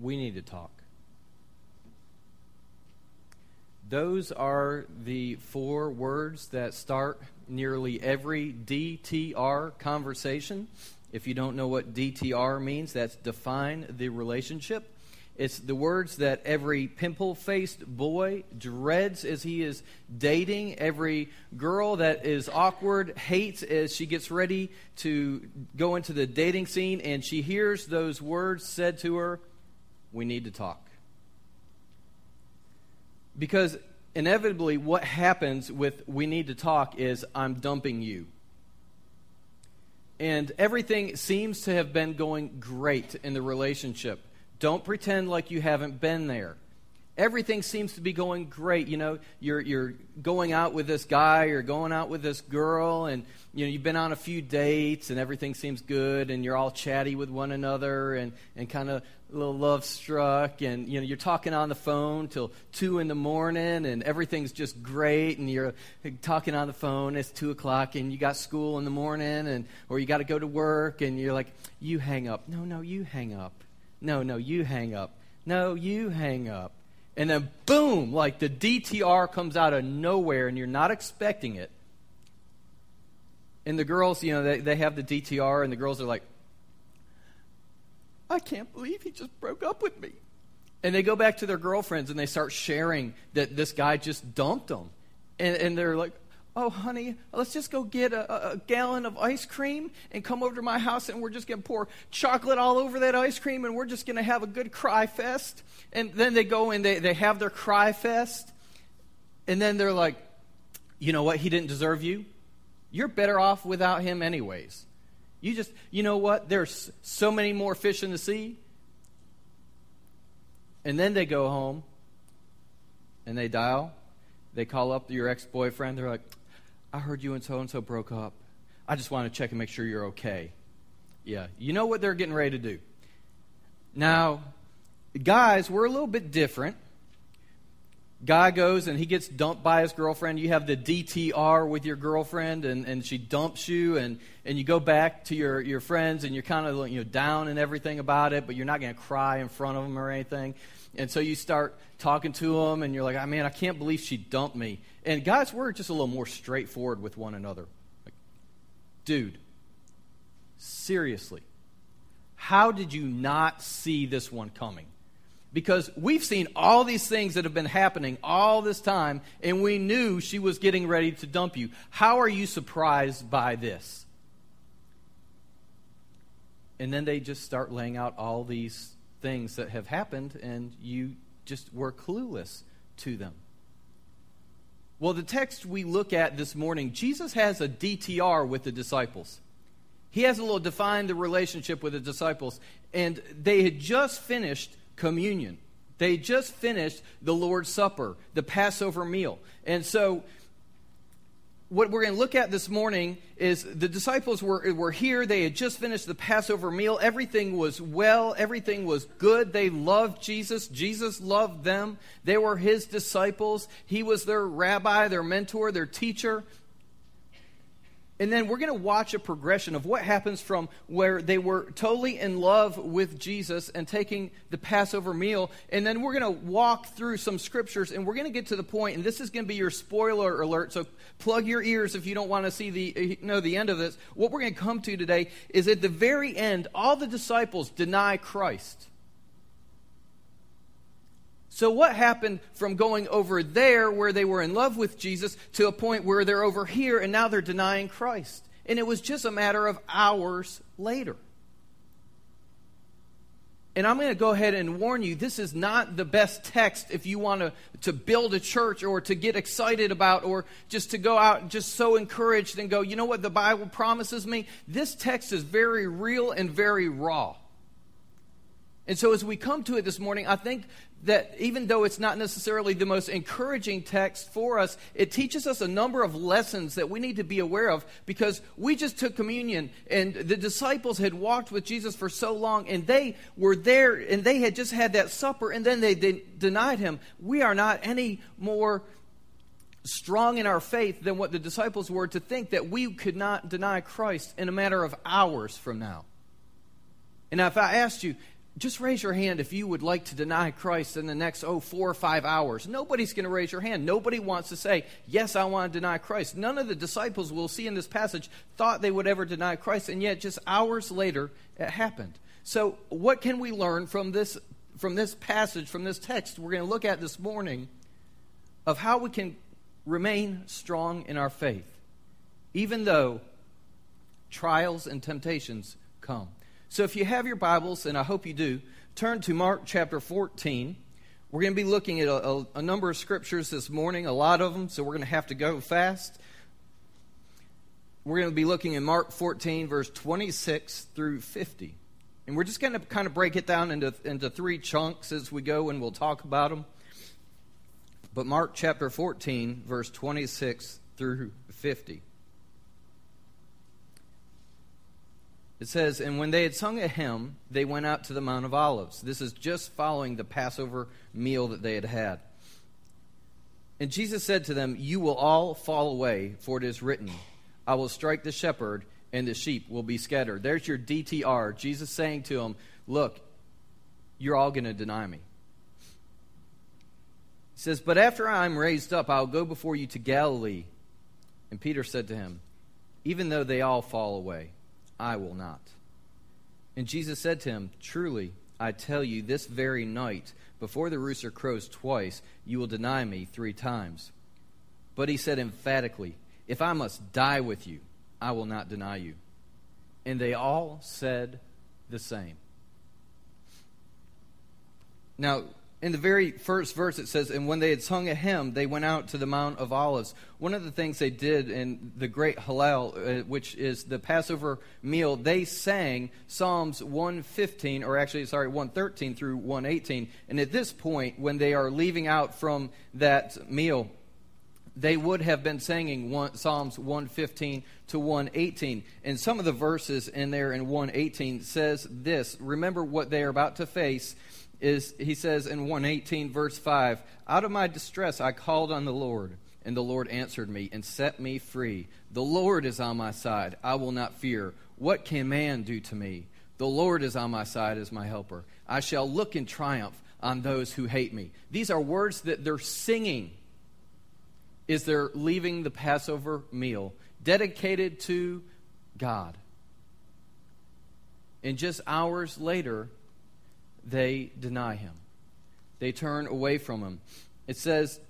we need to talk. Those are the four words that start nearly every DTR conversation. If you don't know what DTR means, that's define the relationship. It's the words that every pimple faced boy dreads as he is dating, every girl that is awkward hates as she gets ready to go into the dating scene and she hears those words said to her We need to talk. Because inevitably, what happens with we need to talk is I'm dumping you. And everything seems to have been going great in the relationship. Don't pretend like you haven't been there. Everything seems to be going great. You know, you're, you're going out with this guy, you're going out with this girl, and you know, you've been on a few dates and everything seems good, and you're all chatty with one another and, and kind of a little love struck, and you know, you're talking on the phone till two in the morning, and everything's just great, and you're talking on the phone, it's two o'clock, and you got school in the morning, and or you got to go to work, and you're like, you hang up. No, no, you hang up. No, no, you hang up. No, you hang up. And then, boom, like the DTR comes out of nowhere and you're not expecting it. And the girls, you know, they, they have the DTR, and the girls are like, I can't believe he just broke up with me. And they go back to their girlfriends and they start sharing that this guy just dumped them. And, and they're like, oh, honey, let's just go get a, a, gallon of ice cream and come over to my house and we're just going to pour chocolate all over that ice cream and we're just going to have a good cry fest. And then they go and they, they have their cry fest. And then they're like, you know what? He didn't deserve you. You're better off without him, anyways. You just, you know what? There's so many more fish in the sea. And then they go home and they dial. They call up your ex boyfriend. They're like, I heard you and so and so broke up. I just want to check and make sure you're okay. Yeah, you know what they're getting ready to do. Now, guys, we're a little bit different. Guy goes and he gets dumped by his girlfriend. You have the DTR with your girlfriend, and, and she dumps you, and, and you go back to your, your friends, and you're kind of you know, down and everything about it, but you're not going to cry in front of them or anything. And so you start talking to them, and you're like, oh, man, I can't believe she dumped me. And God's word just a little more straightforward with one another. Like, dude, seriously, how did you not see this one coming? Because we've seen all these things that have been happening all this time, and we knew she was getting ready to dump you. How are you surprised by this? And then they just start laying out all these things that have happened, and you just were clueless to them. Well, the text we look at this morning, Jesus has a DTR with the disciples. He has a little defined the relationship with the disciples, and they had just finished communion. They just finished the Lord's Supper, the Passover meal. And so what we're going to look at this morning is the disciples were, were here. They had just finished the Passover meal. Everything was well, everything was good. They loved Jesus. Jesus loved them. They were his disciples. He was their rabbi, their mentor, their teacher. And then we're going to watch a progression of what happens from where they were totally in love with Jesus and taking the Passover meal. And then we're going to walk through some scriptures and we're going to get to the point, and this is going to be your spoiler alert. So plug your ears if you don't want to see the, eh, know the end of this. What we're going to come to today is at the very end, all the disciples deny Christ. So, what happened from going over there where they were in love with Jesus to a point where they're over here and now they're denying Christ? And it was just a matter of hours later. And I'm going to go ahead and warn you this is not the best text if you want to, to build a church or to get excited about or just to go out just so encouraged and go, you know what the Bible promises me? This text is very real and very raw. And so, as we come to it this morning, I think that even though it's not necessarily the most encouraging text for us, it teaches us a number of lessons that we need to be aware of because we just took communion and the disciples had walked with Jesus for so long and they were there and they had just had that supper and then they de- denied him. We are not any more strong in our faith than what the disciples were to think that we could not deny Christ in a matter of hours from now. And if I asked you, just raise your hand if you would like to deny Christ in the next, oh, four or five hours. Nobody's going to raise your hand. Nobody wants to say, Yes, I want to deny Christ. None of the disciples we'll see in this passage thought they would ever deny Christ, and yet just hours later, it happened. So, what can we learn from this, from this passage, from this text we're going to look at this morning of how we can remain strong in our faith, even though trials and temptations come? So if you have your Bibles, and I hope you do, turn to Mark chapter 14. We're going to be looking at a, a, a number of scriptures this morning, a lot of them, so we're going to have to go fast. We're going to be looking in Mark 14, verse 26 through 50. And we're just going to kind of break it down into, into three chunks as we go, and we'll talk about them. But Mark chapter 14, verse 26 through 50. It says, And when they had sung a hymn, they went out to the Mount of Olives. This is just following the Passover meal that they had had. And Jesus said to them, You will all fall away, for it is written, I will strike the shepherd, and the sheep will be scattered. There's your DTR. Jesus saying to them, Look, you're all going to deny me. He says, But after I am raised up, I'll go before you to Galilee. And Peter said to him, Even though they all fall away, I will not. And Jesus said to him, Truly, I tell you, this very night, before the rooster crows twice, you will deny me three times. But he said emphatically, If I must die with you, I will not deny you. And they all said the same. Now, in the very first verse, it says, And when they had sung a hymn, they went out to the Mount of Olives. One of the things they did in the great Hallel, uh, which is the Passover meal, they sang Psalms 115, or actually, sorry, 113 through 118. And at this point, when they are leaving out from that meal, they would have been singing one, Psalms 115 to 118. And some of the verses in there in 118 says this Remember what they are about to face is he says in 118 verse 5 out of my distress i called on the lord and the lord answered me and set me free. The lord is on my side. I will not fear. What can man do to me? The lord is on my side as my helper. I shall look in triumph on those who hate me. These are words that they're singing is they're leaving the passover meal dedicated to god. And just hours later they deny him. They turn away from him. It says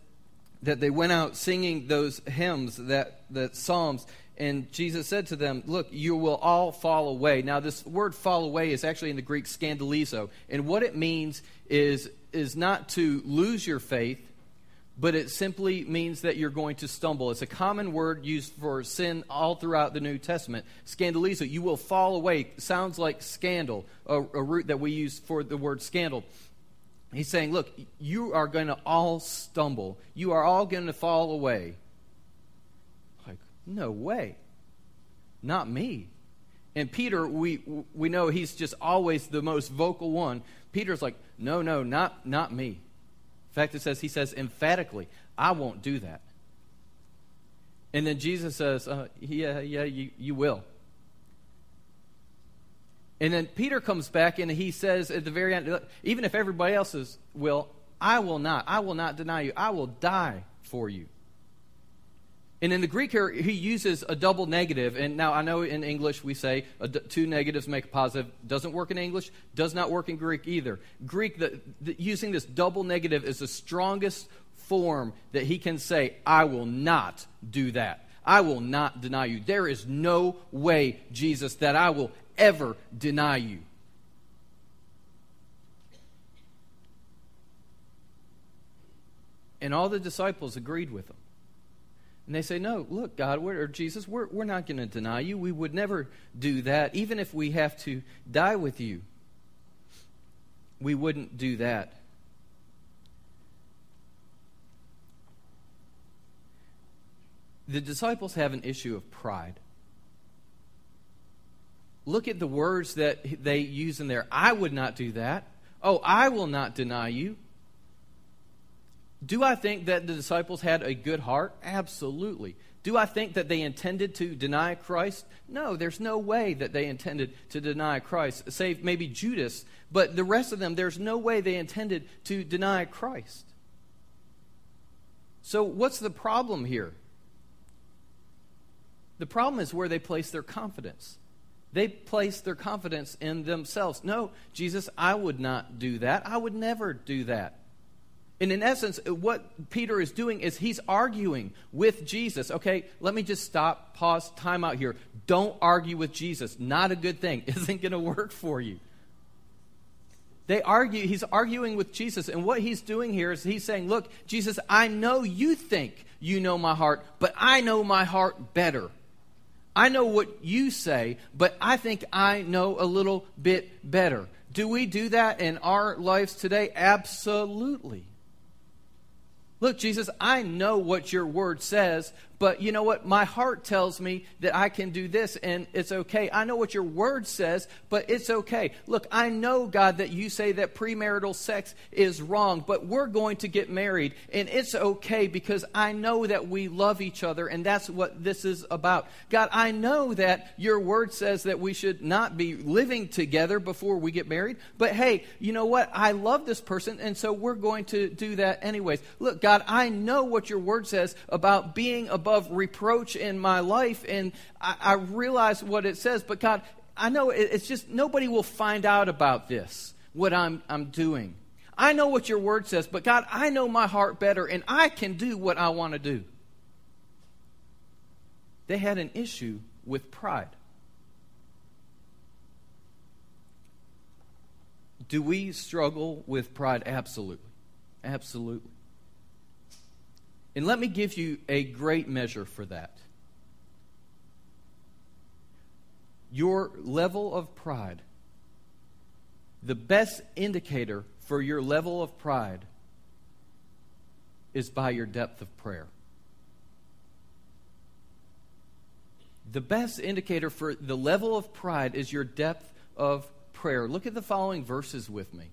that they went out singing those hymns, that, that psalms, and Jesus said to them, Look, you will all fall away. Now, this word fall away is actually in the Greek scandalizo. And what it means is, is not to lose your faith, but it simply means that you're going to stumble. It's a common word used for sin all throughout the New Testament. Scandalizo, you will fall away. Sounds like scandal, a, a root that we use for the word scandal. He's saying, look, you are going to all stumble. You are all going to fall away. Like, no way. Not me. And Peter, we, we know he's just always the most vocal one. Peter's like, no, no, not, not me. In fact, it says, he says emphatically, I won't do that. And then Jesus says, uh, yeah, yeah, you, you will. And then Peter comes back and he says at the very end, even if everybody else's will, I will not. I will not deny you. I will die for you. And in the Greek here, he uses a double negative. And now I know in English we say two negatives make a positive. Doesn't work in English. Does not work in Greek either. Greek, the, the, using this double negative is the strongest form that he can say, I will not do that. I will not deny you. There is no way, Jesus, that I will ever deny you. And all the disciples agreed with him. And they say, No, look, God, or Jesus, we're, we're not going to deny you. We would never do that. Even if we have to die with you, we wouldn't do that. The disciples have an issue of pride. Look at the words that they use in there. I would not do that. Oh, I will not deny you. Do I think that the disciples had a good heart? Absolutely. Do I think that they intended to deny Christ? No, there's no way that they intended to deny Christ, save maybe Judas. But the rest of them, there's no way they intended to deny Christ. So, what's the problem here? The problem is where they place their confidence. They place their confidence in themselves. No, Jesus, I would not do that. I would never do that. And in essence, what Peter is doing is he's arguing with Jesus. Okay, let me just stop, pause, time out here. Don't argue with Jesus. Not a good thing. Isn't going to work for you. They argue, he's arguing with Jesus, and what he's doing here is he's saying, Look, Jesus, I know you think you know my heart, but I know my heart better. I know what you say, but I think I know a little bit better. Do we do that in our lives today? Absolutely. Look, Jesus, I know what your word says, but you know what? My heart tells me that I can do this and it's okay. I know what your word says, but it's okay. Look, I know, God, that you say that premarital sex is wrong, but we're going to get married and it's okay because I know that we love each other and that's what this is about. God, I know that your word says that we should not be living together before we get married, but hey, you know what? I love this person and so we're going to do that anyways. Look, God, I know what your word says about being above above reproach in my life, and I, I realize what it says. But God, I know it, it's just nobody will find out about this, what I'm, I'm doing. I know what your word says, but God, I know my heart better, and I can do what I want to do. They had an issue with pride. Do we struggle with pride? Absolutely. Absolutely. And let me give you a great measure for that. Your level of pride, the best indicator for your level of pride is by your depth of prayer. The best indicator for the level of pride is your depth of prayer. Look at the following verses with me.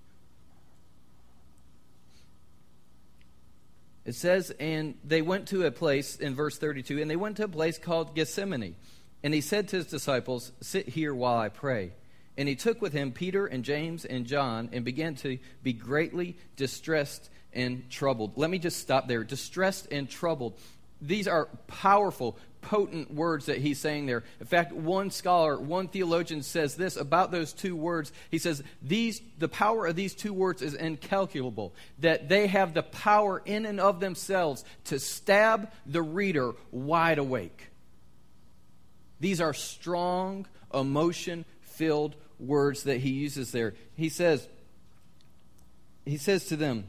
It says, and they went to a place in verse 32, and they went to a place called Gethsemane. And he said to his disciples, Sit here while I pray. And he took with him Peter and James and John and began to be greatly distressed and troubled. Let me just stop there. Distressed and troubled. These are powerful, potent words that he's saying there. In fact, one scholar, one theologian says this about those two words. He says, these, the power of these two words is incalculable, that they have the power in and of themselves to stab the reader wide awake. These are strong, emotion filled words that he uses there. He says, he says to them,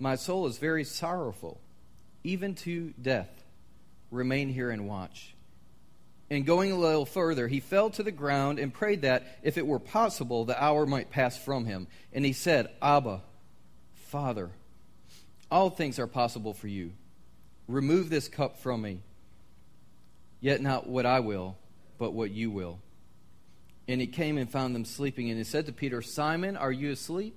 My soul is very sorrowful even to death. Remain here and watch. And going a little further, he fell to the ground and prayed that, if it were possible, the hour might pass from him. And he said, Abba, Father, all things are possible for you. Remove this cup from me. Yet not what I will, but what you will. And he came and found them sleeping. And he said to Peter, Simon, are you asleep?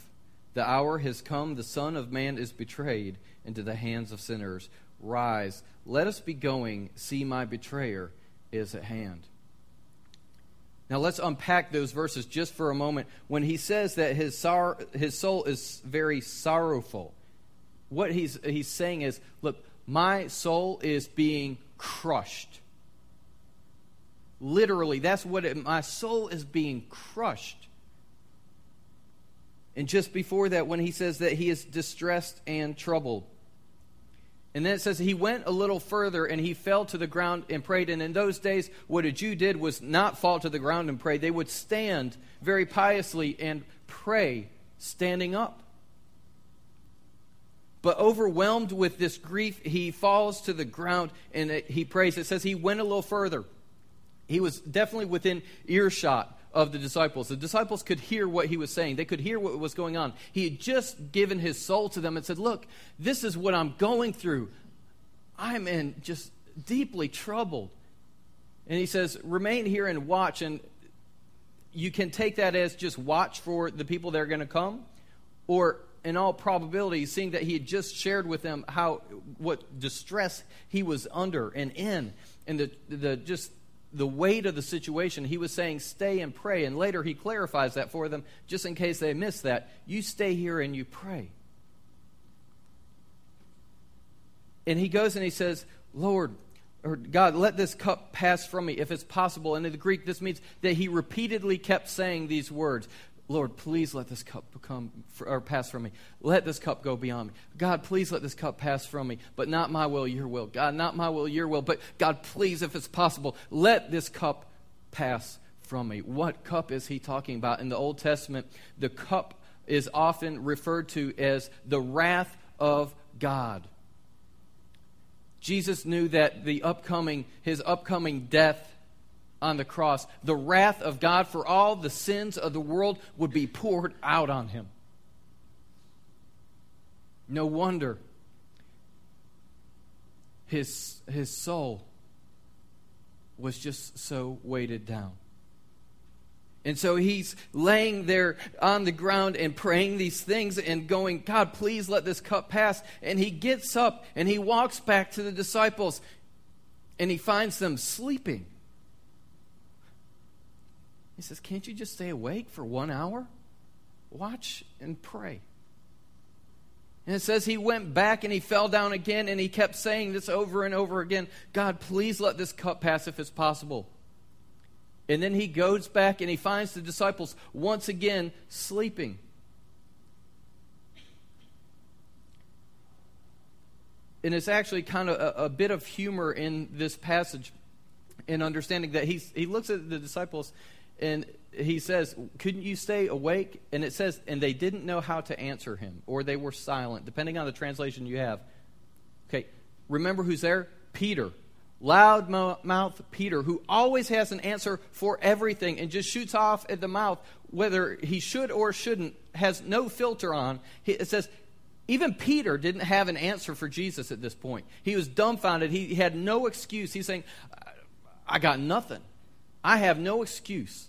The hour has come, the Son of Man is betrayed into the hands of sinners. Rise, let us be going. See, my betrayer is at hand. Now let's unpack those verses just for a moment. When he says that his, his soul is very sorrowful, what he's, he's saying is, look, my soul is being crushed. Literally, that's what it, my soul is being crushed. And just before that, when he says that he is distressed and troubled, and then it says he went a little further and he fell to the ground and prayed. And in those days, what a Jew did was not fall to the ground and pray. They would stand very piously and pray standing up. But overwhelmed with this grief, he falls to the ground and he prays. It says he went a little further. He was definitely within earshot of the disciples. The disciples could hear what he was saying, they could hear what was going on. He had just given his soul to them and said, Look, this is what I'm going through. I'm in just deeply troubled. And he says, Remain here and watch. And you can take that as just watch for the people that are going to come, or in all probability, seeing that he had just shared with them how what distress he was under and in, and the the just the weight of the situation, he was saying, Stay and pray. And later he clarifies that for them, just in case they miss that. You stay here and you pray. And he goes and he says, Lord, or God, let this cup pass from me if it's possible. And in the Greek, this means that he repeatedly kept saying these words Lord, please let this cup become or pass from me. Let this cup go beyond me. God, please let this cup pass from me. But not my will, your will. God, not my will, your will. But God, please, if it's possible, let this cup pass from me. What cup is he talking about? In the Old Testament, the cup is often referred to as the wrath of God. Jesus knew that the upcoming, his upcoming death on the cross, the wrath of God for all the sins of the world would be poured out on him. No wonder his, his soul was just so weighted down. And so he's laying there on the ground and praying these things and going, God, please let this cup pass. And he gets up and he walks back to the disciples and he finds them sleeping. He says, Can't you just stay awake for one hour? Watch and pray. And it says he went back and he fell down again and he kept saying this over and over again God, please let this cup pass if it's possible. And then he goes back and he finds the disciples once again sleeping. And it's actually kind of a, a bit of humor in this passage in understanding that he's, he looks at the disciples and he says, Couldn't you stay awake? And it says, And they didn't know how to answer him, or they were silent, depending on the translation you have. Okay, remember who's there? Peter. Loud mouth Peter, who always has an answer for everything and just shoots off at the mouth, whether he should or shouldn't, has no filter on. It says, even Peter didn't have an answer for Jesus at this point. He was dumbfounded. He had no excuse. He's saying, I got nothing. I have no excuse.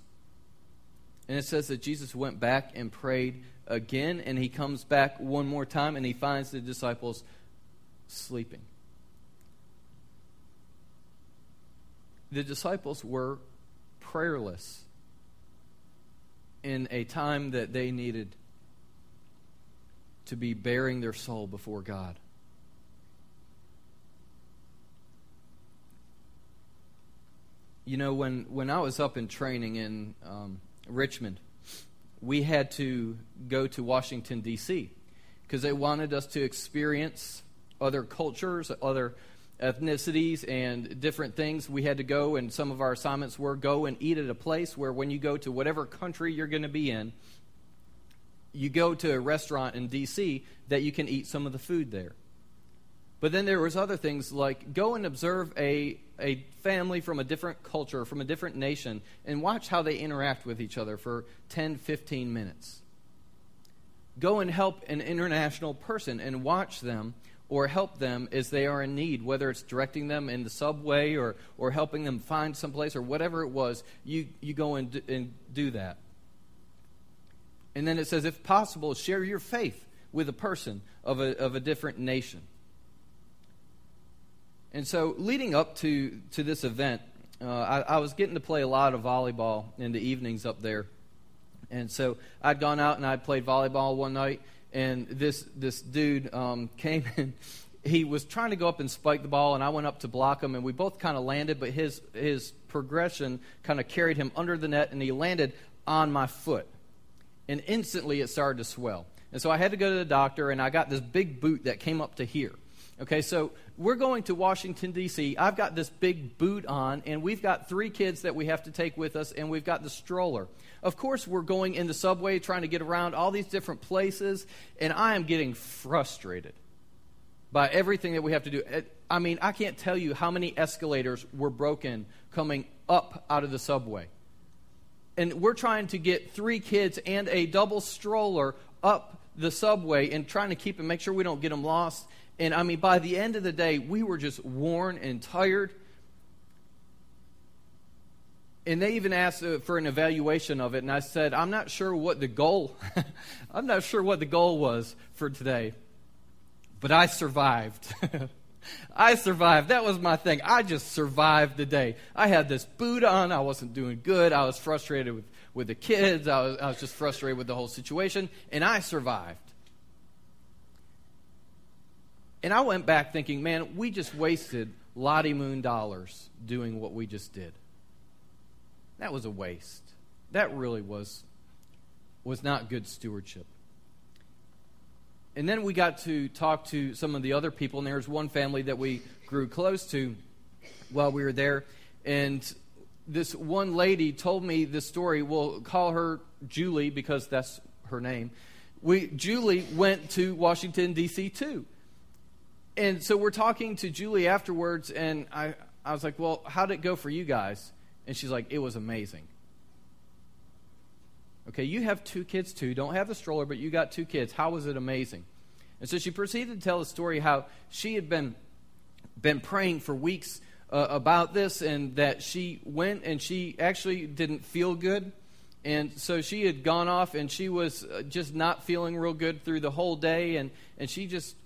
And it says that Jesus went back and prayed again, and he comes back one more time and he finds the disciples sleeping. The disciples were prayerless in a time that they needed to be baring their soul before God. You know, when, when I was up in training in um, Richmond, we had to go to Washington, D.C., because they wanted us to experience other cultures, other ethnicities, and different things. We had to go, and some of our assignments were go and eat at a place where when you go to whatever country you're going to be in, you go to a restaurant in D.C. that you can eat some of the food there. But then there was other things like go and observe a, a family from a different culture, from a different nation, and watch how they interact with each other for 10, 15 minutes. Go and help an international person and watch them or help them as they are in need, whether it's directing them in the subway or, or helping them find someplace or whatever it was, you, you go and do, and do that. And then it says, if possible, share your faith with a person of a, of a different nation. And so, leading up to, to this event, uh, I, I, was getting to play a lot of volleyball in the evenings up there. And so, I'd gone out and I'd played volleyball one night, and this, this dude um, came and he was trying to go up and spike the ball, and I went up to block him, and we both kind of landed, but his, his progression kind of carried him under the net, and he landed on my foot. And instantly, it started to swell. And so, I had to go to the doctor, and I got this big boot that came up to here. Okay, so we're going to Washington, D.C. I've got this big boot on, and we've got three kids that we have to take with us, and we've got the stroller. Of course, we're going in the subway trying to get around all these different places, and I am getting frustrated. by everything that we have to do. Uh, I mean, I can't tell you how many escalators were broken coming up out of the subway. And we're trying to get three kids and a double stroller up the subway and trying to keep and make sure we don't get them lost. And I mean, by the end of the day, we were just worn and tired. And they even asked uh, for an evaluation of it, and I said, I'm not sure what the goal. I'm not sure what the goal was for today, but I survived. I survived. That was my thing. I just survived the day. I had this boot on. I wasn't doing good. I was frustrated with, with the kids. I was, I was just frustrated with the whole situation, and I survived. And I went back thinking, man, we just wasted Lottie Moon dollars doing what we just did. That was a waste. That really was was not good stewardship. And then we got to talk to some of the other people, and there was one family that we grew close to while we were there. And this one lady told me this story. We'll call her Julie because that's her name. We Julie went to Washington D.C. too, and so we're talking to Julie afterwards, and I I was like, "Well, how did it go for you guys?" And she's like, "It was amazing." Okay, you have two kids too. Don't have the stroller, but you got two kids. How was it amazing? And so she proceeded to tell the story how she had been been praying for weeks uh, about this, and that she went and she actually didn't feel good. And so she had gone off and she was uh, just not feeling real good through the whole day. And, and she just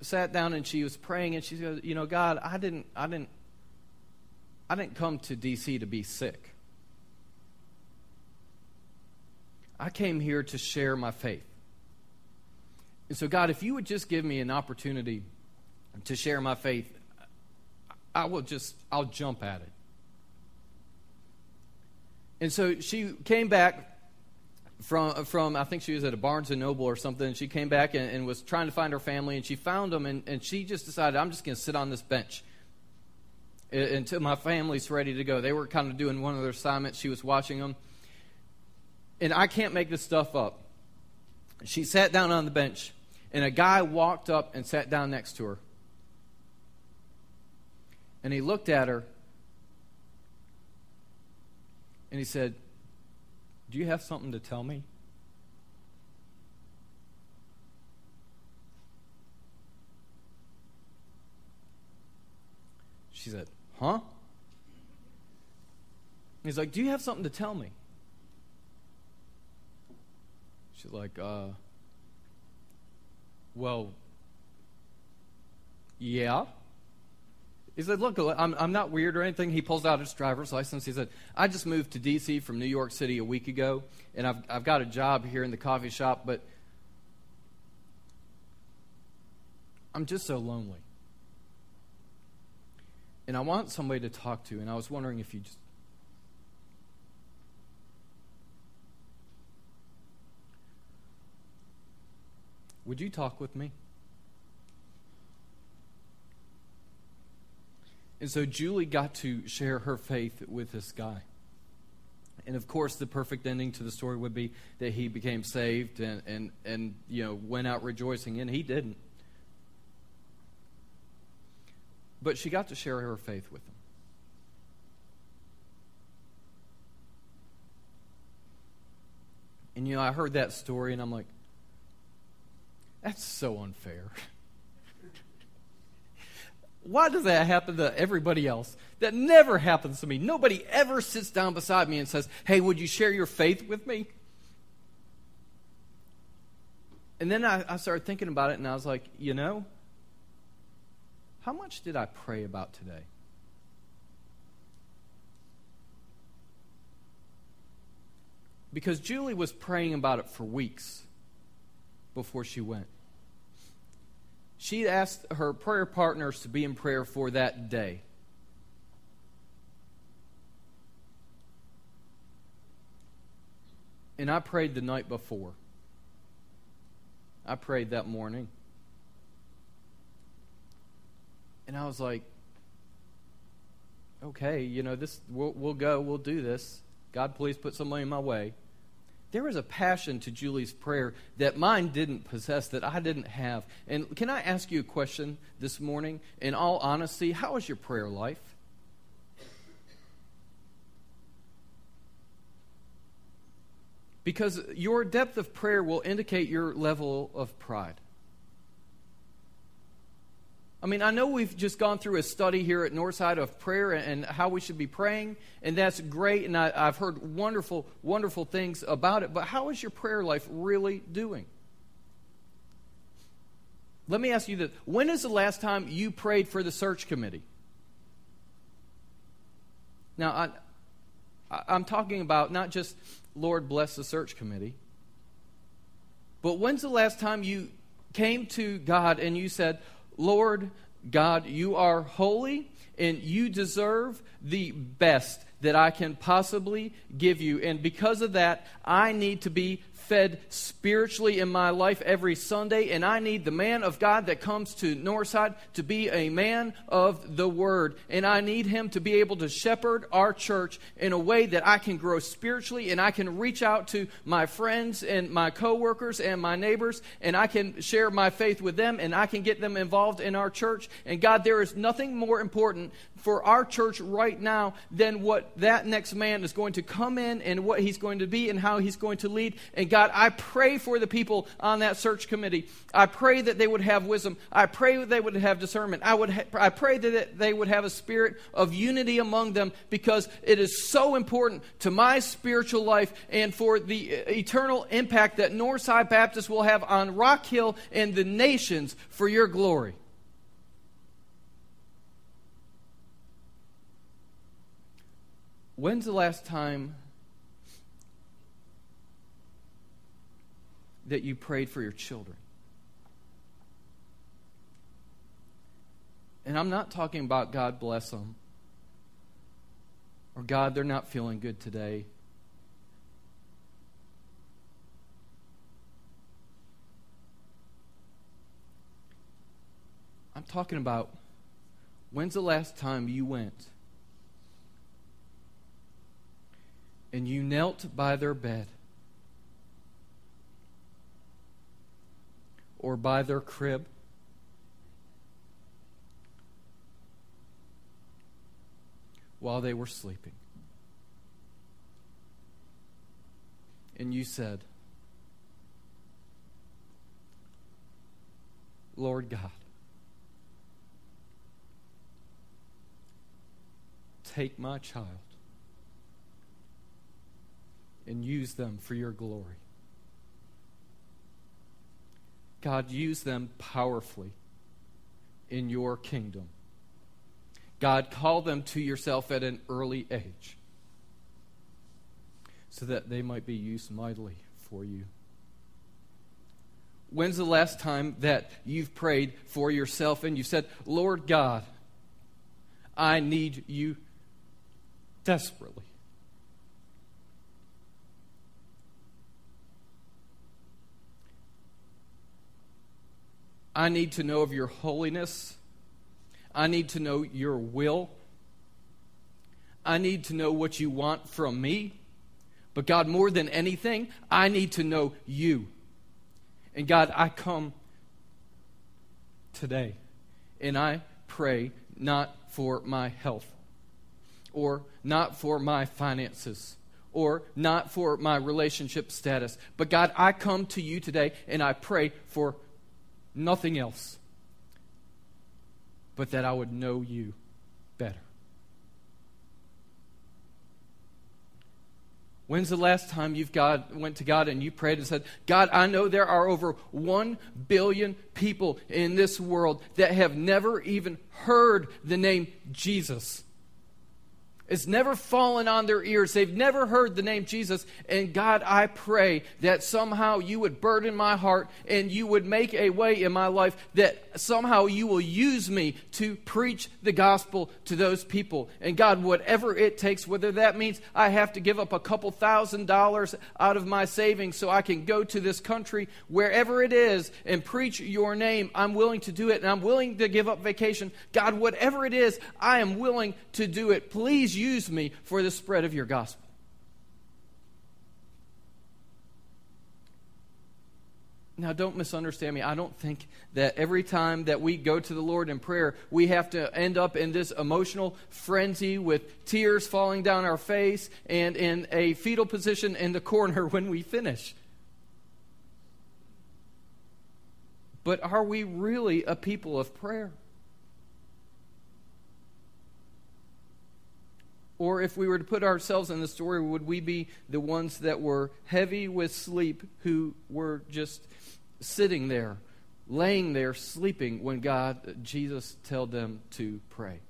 sat down and she was praying and she said, You know, God, I didn't, I didn't, I didn't come to D.C. to be sick. I came here to share my faith. And so, God, if you would just give me an opportunity to share my faith, I will just, I'll jump at it. And so she came back from, from I think she was at a Barnes and Noble or something. She came back and, and was trying to find her family, and she found them, and, and she just decided, I'm just going to sit on this bench until my family's ready to go. They were kind of doing one of their assignments. She was watching them and I can't make this stuff up. She sat down on the bench, and a guy walked up and sat down next to her. And he looked at her, and he said, Do you have something to tell me? She said, Huh? He's like, Do you have something to tell me? She's like, uh, well, yeah. He said, Look, I'm, I'm not weird or anything. He pulls out his driver's license. He said, I just moved to D.C. from New York City a week ago, and I've, I've got a job here in the coffee shop, but I'm just so lonely. And I want somebody to talk to, and I was wondering if you just Would you talk with me? And so Julie got to share her faith with this guy. And of course, the perfect ending to the story would be that he became saved and, and, and you know, went out rejoicing, and he didn't. But she got to share her faith with him. And, you know, I heard that story, and I'm like, that's so unfair. Why does that happen to everybody else? That never happens to me. Nobody ever sits down beside me and says, Hey, would you share your faith with me? And then I, I started thinking about it and I was like, You know, how much did I pray about today? Because Julie was praying about it for weeks before she went. She asked her prayer partners to be in prayer for that day. And I prayed the night before. I prayed that morning. And I was like, okay, you know, this we'll, we'll go, we'll do this. God, please put somebody in my way. There was a passion to Julie's prayer that mine didn't possess, that I didn't have. And can I ask you a question this morning? In all honesty, how is your prayer life? Because your depth of prayer will indicate your level of pride. I mean, I know we've just gone through a study here at Northside of prayer and how we should be praying, and that's great, and I, have heard wonderful, wonderful things about it, but how is your prayer life really doing? Let me ask you this when is the last time you prayed for the search committee? Now, I, I'm talking about not just Lord bless the search committee, but when's the last time you came to God and you said, Lord God, you are holy and you deserve the best that I can possibly give you. And because of that, I need to be fed spiritually in my life every Sunday, and I need the man of God that comes to Northside to be a man of the Word. And I need him to be able to shepherd our church in a way that I can grow spiritually and I can reach out to my friends and my coworkers and my neighbors, and I can share my faith with them and I can get them involved in our church. And God, there is nothing more important for our church right now than what that next man is going to come in and what he's going to be and how he's going to lead. And God, I pray for the people on that search committee. I pray that they would have wisdom. I pray that they would have discernment. I, would ha- I pray that they would have a spirit of unity among them because it is so important to my spiritual life and for the uh, eternal impact that Northside Baptist will have on Rock Hill and the nations for your glory. When's the last time that you prayed for your children? And I'm not talking about God bless them or God, they're not feeling good today. I'm talking about when's the last time you went and you knelt by their bed or by their crib. While they were sleeping. And you said, Lord God, take my child and use them for your glory. God, use them powerfully in your kingdom. God, call them to yourself at an early age so that they might be used mightily for you. When's the last time that you've prayed for yourself and you said, Lord God, I need you desperately? I need to know of your holiness. I need to know your will. I need to know what you want from me. But God, more than anything, I need to know you. And God, I come today and I pray not for my health or not for my finances or not for my relationship status. But God, I come to you today and I pray for nothing else, but that I would know you better. When's the last time you've God, went to God and you prayed and said, God, I know there are over one billion people in this world that have never even heard the name Jesus. It's never fallen on their ears. They've never heard the name Jesus. And God, I pray that somehow you would burden my heart and you would make a way in my life that somehow you will use me to preach the gospel to those people. And God, whatever it takes, whether that means I have to give up a couple thousand dollars out of my savings so I can go to this country, wherever it is, and preach your name, I'm willing to do it. And I'm willing to give up vacation. God, whatever it is, I am willing to do it. Please use me for the spread of your gospel. Now, don't misunderstand me. I don't think that every time that we go to the Lord in prayer, we have to end up in this emotional frenzy with tears falling down our face and in a fetal position in the corner when we finish. But are we really a people of prayer? Or if we were to put ourselves in the story, would we be the ones that were heavy with sleep who were just sitting there, laying there, sleeping when God, Jesus, told them to pray.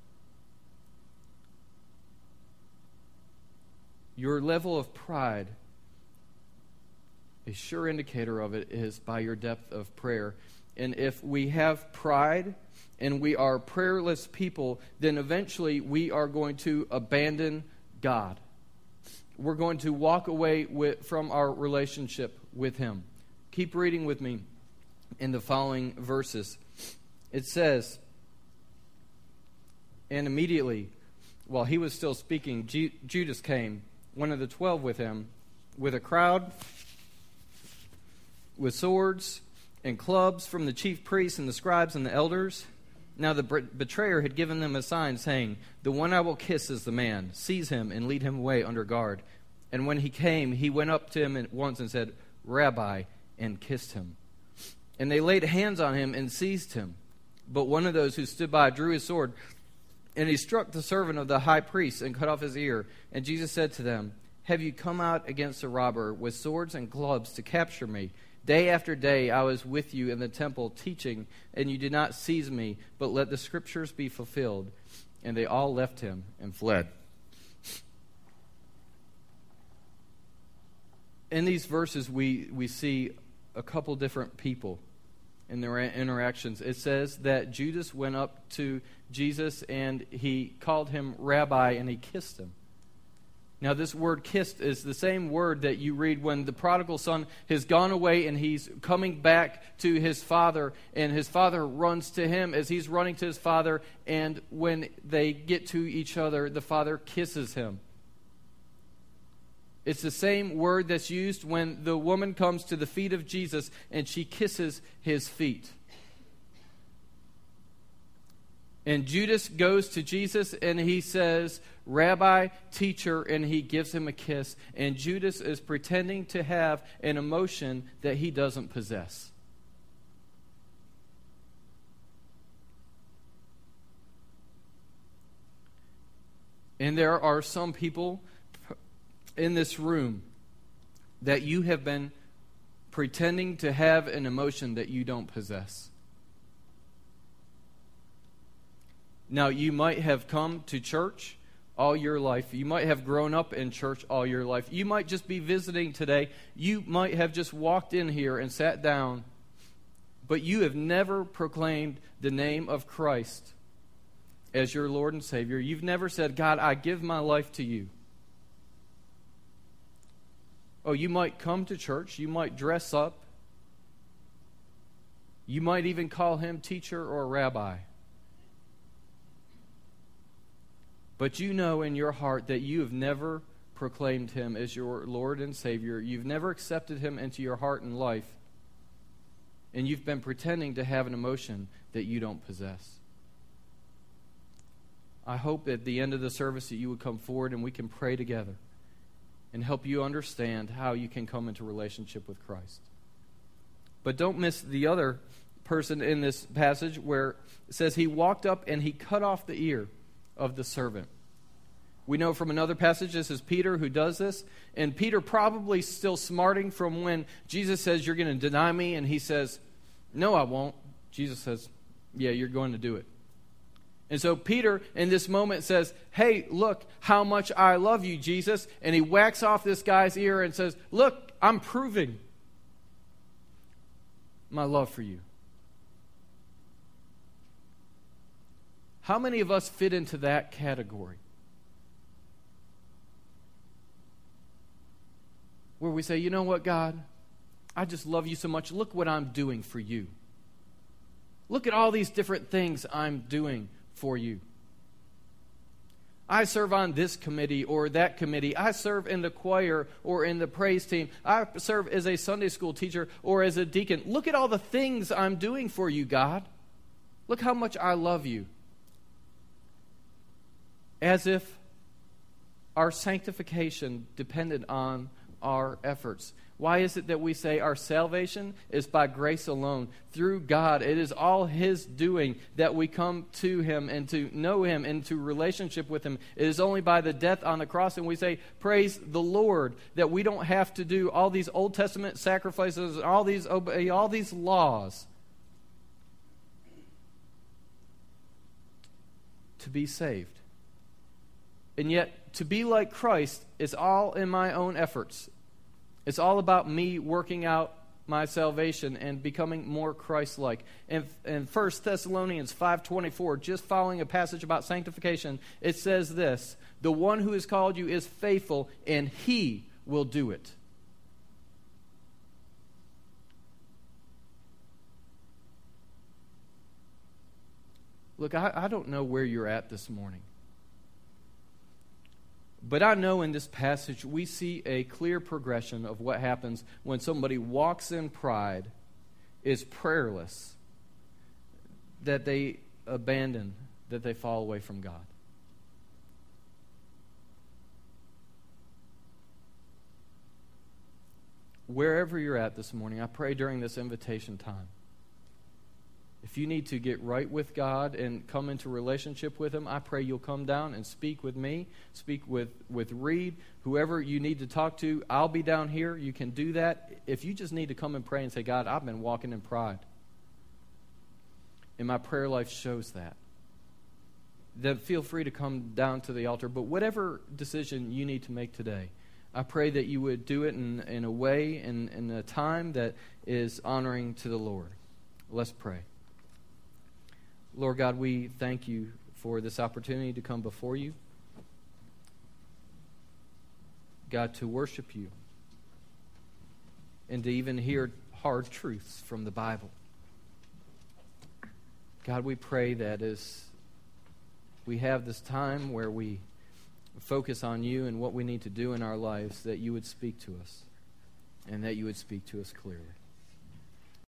Your level of pride, a sure indicator of it is by your depth of prayer. And if we have pride and we are prayerless people, then eventually we are going to abandon God. We're going to walk away with, from our relationship with Him. Keep reading with me in the following verses. It says, And immediately, while he was still speaking, Judas came, one of the twelve with him, with a crowd, with swords and clubs from the chief priests and the scribes and the elders. Now the betrayer had given them a sign, saying, The one I will kiss is the man. Seize him and lead him away under guard. And when he came, he went up to him at once and said, Rabbi, and kissed him. And they laid hands on him and seized him. But one of those who stood by drew his sword, and he struck the servant of the high priest and cut off his ear. And Jesus said to them, Have you come out against a robber with swords and clubs to capture me? Day after day I was with you in the temple teaching, and you did not seize me, but let the scriptures be fulfilled. And they all left him and fled. In these verses, we, we see a couple different people in their interactions. It says that Judas went up to Jesus and he called him rabbi and he kissed him. Now, this word kissed is the same word that you read when the prodigal son has gone away and he's coming back to his father, and his father runs to him as he's running to his father. And when they get to each other, the father kisses him. It's the same word that's used when the woman comes to the feet of Jesus and she kisses his feet. And Judas goes to Jesus and he says, Rabbi, teacher, and he gives him a kiss. And Judas is pretending to have an emotion that he doesn't possess. And there are some people in this room that you have been pretending to have an emotion that you don't possess. Now, you might have come to church all your life. You might have grown up in church all your life. You might just be visiting today. You might have just walked in here and sat down, but you have never proclaimed the name of Christ as your Lord and Savior. You've never said, God, I give my life to you. Oh, you might come to church, you might dress up, you might even call him teacher or rabbi. But you know in your heart that you have never proclaimed him as your Lord and Savior. You've never accepted him into your heart and life. And you've been pretending to have an emotion that you don't possess. I hope at the end of the service that you would come forward and we can pray together and help you understand how you can come into relationship with Christ. But don't miss the other person in this passage where it says he walked up and he cut off the ear of the servant. We know from another passage this is Peter who does this, and Peter probably still smarting from when Jesus says, You're going to deny me, and he says, No, I won't. Jesus says, Yeah, you're going to do it. And so Peter, in this moment, says, Hey, look how much I love you, Jesus. And he whacks off this guy's ear and says, Look, I'm proving my love for you. How many of us fit into that category? Where we say, You know what, God? I just love you so much. Look what I'm doing for you. Look at all these different things I'm doing for you. I serve on this committee or that committee. I serve in the choir or in the praise team. I serve as a Sunday school teacher or as a deacon. Look at all the things I'm doing for you, God. Look how much I love you. As if our sanctification depended on our efforts. Why is it that we say our salvation is by grace alone, through God? It is all His doing that we come to Him and to know Him and to relationship with Him. It is only by the death on the cross, and we say, Praise the Lord, that we don't have to do all these Old Testament sacrifices, all these, obey all these laws to be saved. And yet, to be like Christ is all in my own efforts. It's all about me working out my salvation and becoming more Christ-like. In, in 1 Thessalonians 5.24, just following a passage about sanctification, it says this, The one who has called you is faithful, and he will do it. Look, I, I don't know where you're at this morning. But I know in this passage we see a clear progression of what happens when somebody walks in pride, is prayerless, that they abandon, that they fall away from God. Wherever you're at this morning, I pray during this invitation time if you need to get right with God and come into relationship with Him, I pray you'll come down and speak with me, speak with, with Reed, whoever you need to talk to. I'll be down here. You can do that. If you just need to come and pray and say, God, I've been walking in pride, and my prayer life shows that, then feel free to come down to the altar. But whatever decision you need to make today, I pray that you would do it in, in a way, in, in a time that is honoring to the Lord. Let's pray. Lord God, we thank you for this opportunity to come before you. God, to worship you and to even hear hard truths from the Bible. God, we pray that as we have this time where we focus on you and what we need to do in our lives, that you would speak to us and that you would speak to us clearly.